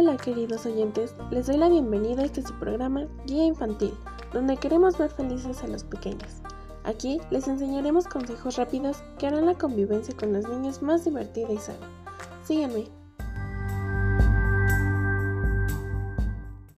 Hola queridos oyentes, les doy la bienvenida a este su programa Guía Infantil, donde queremos ver felices a los pequeños. Aquí les enseñaremos consejos rápidos que harán la convivencia con los niños más divertida y sana. Síganme.